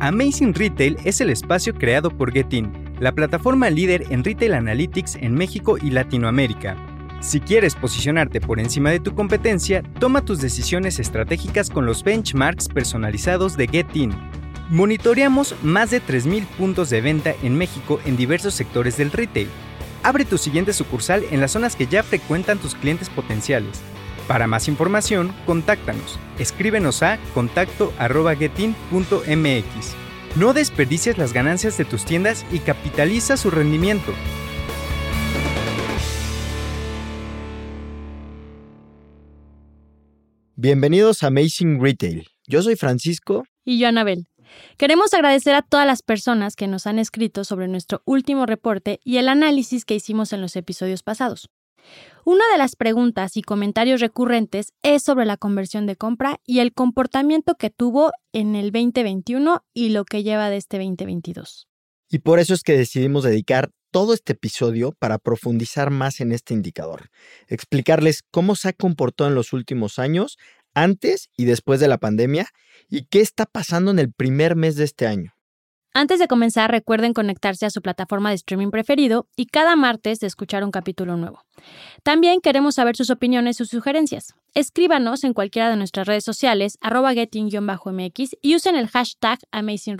Amazing Retail es el espacio creado por Getin, la plataforma líder en retail analytics en México y Latinoamérica. Si quieres posicionarte por encima de tu competencia, toma tus decisiones estratégicas con los benchmarks personalizados de Getin. Monitoreamos más de 3.000 puntos de venta en México en diversos sectores del retail. Abre tu siguiente sucursal en las zonas que ya frecuentan tus clientes potenciales. Para más información, contáctanos. Escríbenos a contacto.getin.mx. No desperdicies las ganancias de tus tiendas y capitaliza su rendimiento. Bienvenidos a Amazing Retail. Yo soy Francisco. Y yo, Anabel. Queremos agradecer a todas las personas que nos han escrito sobre nuestro último reporte y el análisis que hicimos en los episodios pasados. Una de las preguntas y comentarios recurrentes es sobre la conversión de compra y el comportamiento que tuvo en el 2021 y lo que lleva de este 2022. Y por eso es que decidimos dedicar todo este episodio para profundizar más en este indicador, explicarles cómo se ha comportado en los últimos años, antes y después de la pandemia, y qué está pasando en el primer mes de este año. Antes de comenzar, recuerden conectarse a su plataforma de streaming preferido y cada martes de escuchar un capítulo nuevo. También queremos saber sus opiniones y sugerencias. Escríbanos en cualquiera de nuestras redes sociales, arroba getting-mx y usen el hashtag Amazing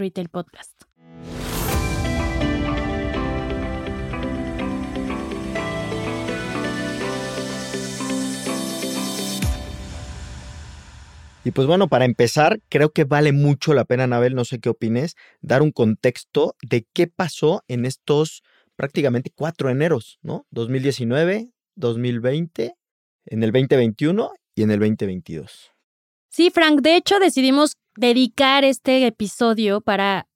Y pues bueno, para empezar, creo que vale mucho la pena, Anabel, no sé qué opines, dar un contexto de qué pasó en estos prácticamente cuatro eneros, ¿no? 2019, 2020, en el 2021 y en el 2022. Sí, Frank, de hecho decidimos dedicar este episodio para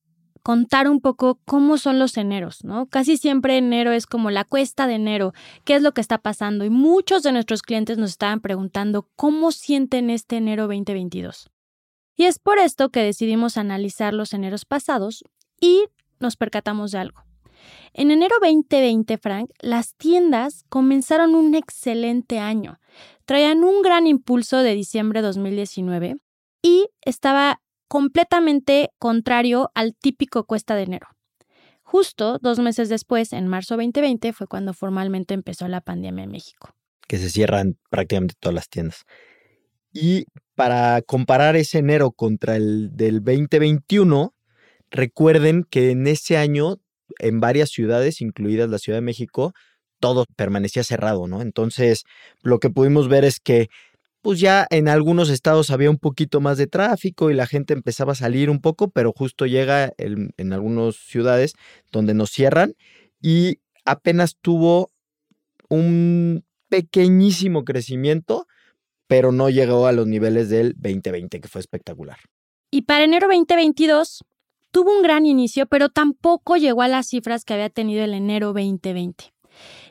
contar un poco cómo son los eneros, ¿no? Casi siempre enero es como la cuesta de enero, qué es lo que está pasando y muchos de nuestros clientes nos estaban preguntando cómo sienten este enero 2022. Y es por esto que decidimos analizar los eneros pasados y nos percatamos de algo. En enero 2020, Frank, las tiendas comenzaron un excelente año. Traían un gran impulso de diciembre de 2019 y estaba completamente contrario al típico cuesta de enero. Justo dos meses después, en marzo 2020, fue cuando formalmente empezó la pandemia en México. Que se cierran prácticamente todas las tiendas. Y para comparar ese enero contra el del 2021, recuerden que en ese año, en varias ciudades, incluidas la Ciudad de México, todo permanecía cerrado, ¿no? Entonces, lo que pudimos ver es que pues ya en algunos estados había un poquito más de tráfico y la gente empezaba a salir un poco, pero justo llega en algunas ciudades donde nos cierran y apenas tuvo un pequeñísimo crecimiento, pero no llegó a los niveles del 2020, que fue espectacular. Y para enero 2022 tuvo un gran inicio, pero tampoco llegó a las cifras que había tenido el enero 2020.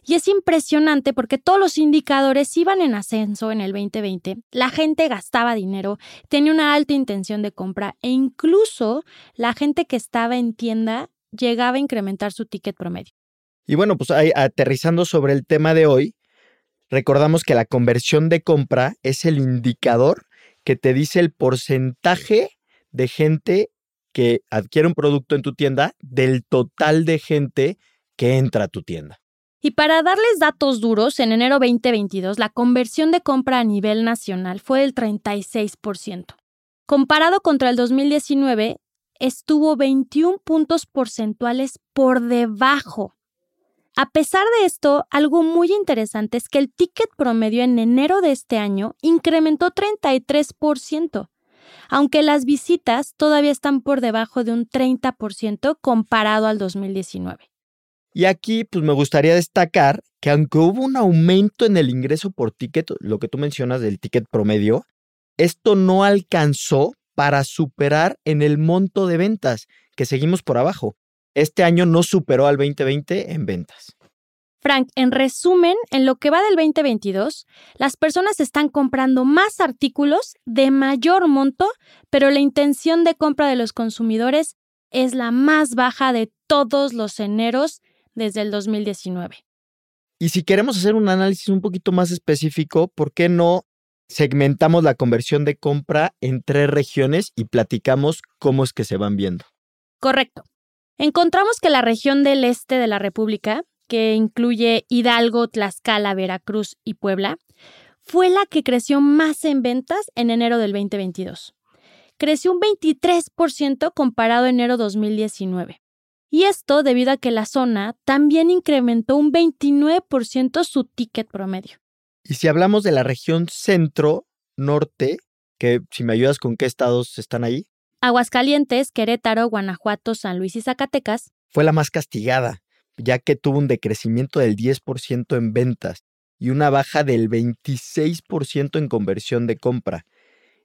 Y es impresionante porque todos los indicadores iban en ascenso en el 2020, la gente gastaba dinero, tenía una alta intención de compra e incluso la gente que estaba en tienda llegaba a incrementar su ticket promedio. Y bueno, pues aterrizando sobre el tema de hoy, recordamos que la conversión de compra es el indicador que te dice el porcentaje de gente que adquiere un producto en tu tienda del total de gente que entra a tu tienda. Y para darles datos duros, en enero 2022 la conversión de compra a nivel nacional fue del 36%. Comparado contra el 2019, estuvo 21 puntos porcentuales por debajo. A pesar de esto, algo muy interesante es que el ticket promedio en enero de este año incrementó 33%, aunque las visitas todavía están por debajo de un 30% comparado al 2019. Y aquí, pues me gustaría destacar que aunque hubo un aumento en el ingreso por ticket, lo que tú mencionas del ticket promedio, esto no alcanzó para superar en el monto de ventas, que seguimos por abajo. Este año no superó al 2020 en ventas. Frank, en resumen, en lo que va del 2022, las personas están comprando más artículos de mayor monto, pero la intención de compra de los consumidores es la más baja de todos los eneros desde el 2019. Y si queremos hacer un análisis un poquito más específico, ¿por qué no segmentamos la conversión de compra en tres regiones y platicamos cómo es que se van viendo? Correcto. Encontramos que la región del este de la República, que incluye Hidalgo, Tlaxcala, Veracruz y Puebla, fue la que creció más en ventas en enero del 2022. Creció un 23% comparado a enero 2019. Y esto debido a que la zona también incrementó un 29% su ticket promedio. Y si hablamos de la región centro-norte, que si me ayudas con qué estados están ahí. Aguascalientes, Querétaro, Guanajuato, San Luis y Zacatecas. Fue la más castigada, ya que tuvo un decrecimiento del 10% en ventas y una baja del 26% en conversión de compra.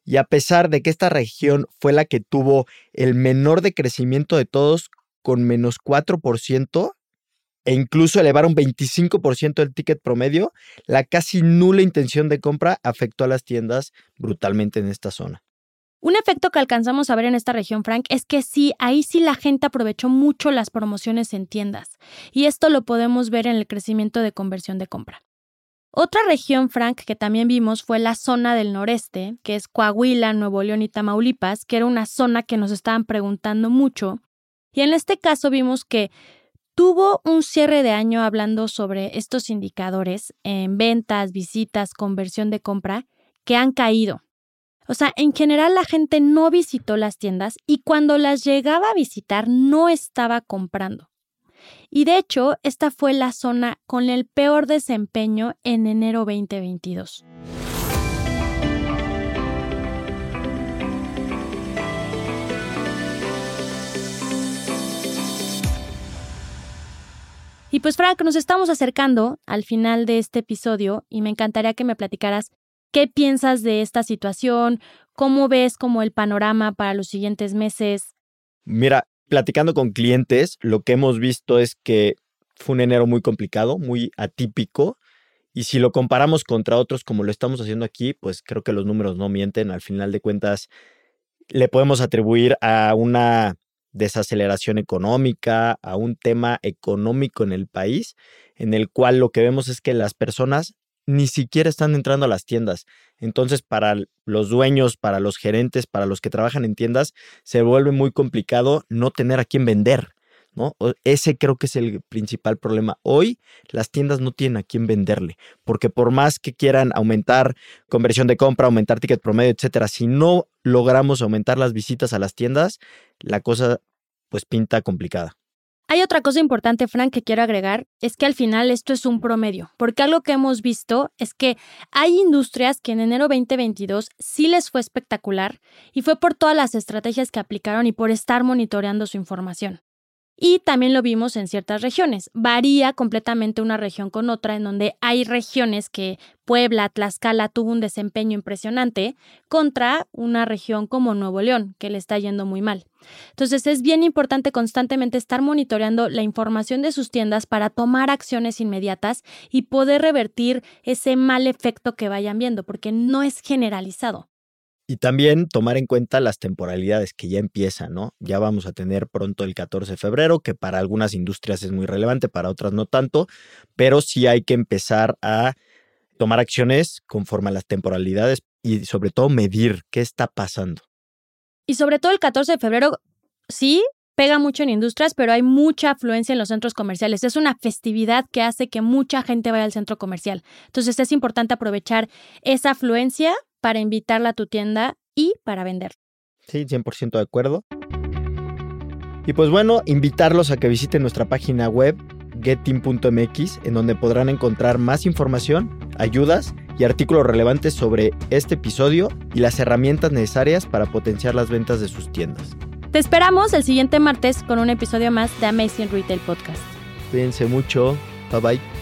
Y a pesar de que esta región fue la que tuvo el menor decrecimiento de todos, con menos 4%, e incluso elevar un 25% el ticket promedio, la casi nula intención de compra afectó a las tiendas brutalmente en esta zona. Un efecto que alcanzamos a ver en esta región, Frank, es que sí, ahí sí la gente aprovechó mucho las promociones en tiendas. Y esto lo podemos ver en el crecimiento de conversión de compra. Otra región, Frank, que también vimos fue la zona del noreste, que es Coahuila, Nuevo León y Tamaulipas, que era una zona que nos estaban preguntando mucho. Y en este caso vimos que tuvo un cierre de año hablando sobre estos indicadores en ventas, visitas, conversión de compra, que han caído. O sea, en general la gente no visitó las tiendas y cuando las llegaba a visitar no estaba comprando. Y de hecho, esta fue la zona con el peor desempeño en enero 2022. Y pues Frank, nos estamos acercando al final de este episodio y me encantaría que me platicaras ¿Qué piensas de esta situación? ¿Cómo ves como el panorama para los siguientes meses? Mira, platicando con clientes, lo que hemos visto es que fue un enero muy complicado, muy atípico. Y si lo comparamos contra otros como lo estamos haciendo aquí, pues creo que los números no mienten. Al final de cuentas, le podemos atribuir a una desaceleración económica, a un tema económico en el país, en el cual lo que vemos es que las personas ni siquiera están entrando a las tiendas. Entonces, para los dueños, para los gerentes, para los que trabajan en tiendas, se vuelve muy complicado no tener a quién vender. ¿No? Ese creo que es el principal problema. Hoy las tiendas no tienen a quién venderle, porque por más que quieran aumentar conversión de compra, aumentar ticket promedio, etcétera, si no logramos aumentar las visitas a las tiendas, la cosa pues pinta complicada. Hay otra cosa importante, Frank, que quiero agregar, es que al final esto es un promedio, porque algo que hemos visto es que hay industrias que en enero 2022 sí les fue espectacular y fue por todas las estrategias que aplicaron y por estar monitoreando su información. Y también lo vimos en ciertas regiones. Varía completamente una región con otra, en donde hay regiones que Puebla, Tlaxcala tuvo un desempeño impresionante contra una región como Nuevo León, que le está yendo muy mal. Entonces es bien importante constantemente estar monitoreando la información de sus tiendas para tomar acciones inmediatas y poder revertir ese mal efecto que vayan viendo, porque no es generalizado. Y también tomar en cuenta las temporalidades que ya empiezan, ¿no? Ya vamos a tener pronto el 14 de febrero, que para algunas industrias es muy relevante, para otras no tanto, pero sí hay que empezar a tomar acciones conforme a las temporalidades y sobre todo medir qué está pasando. Y sobre todo el 14 de febrero, sí, pega mucho en industrias, pero hay mucha afluencia en los centros comerciales. Es una festividad que hace que mucha gente vaya al centro comercial. Entonces es importante aprovechar esa afluencia para invitarla a tu tienda y para vender. Sí, 100% de acuerdo. Y pues bueno, invitarlos a que visiten nuestra página web getteam.mx en donde podrán encontrar más información, ayudas y artículos relevantes sobre este episodio y las herramientas necesarias para potenciar las ventas de sus tiendas. Te esperamos el siguiente martes con un episodio más de Amazing Retail Podcast. Cuídense mucho. Bye bye.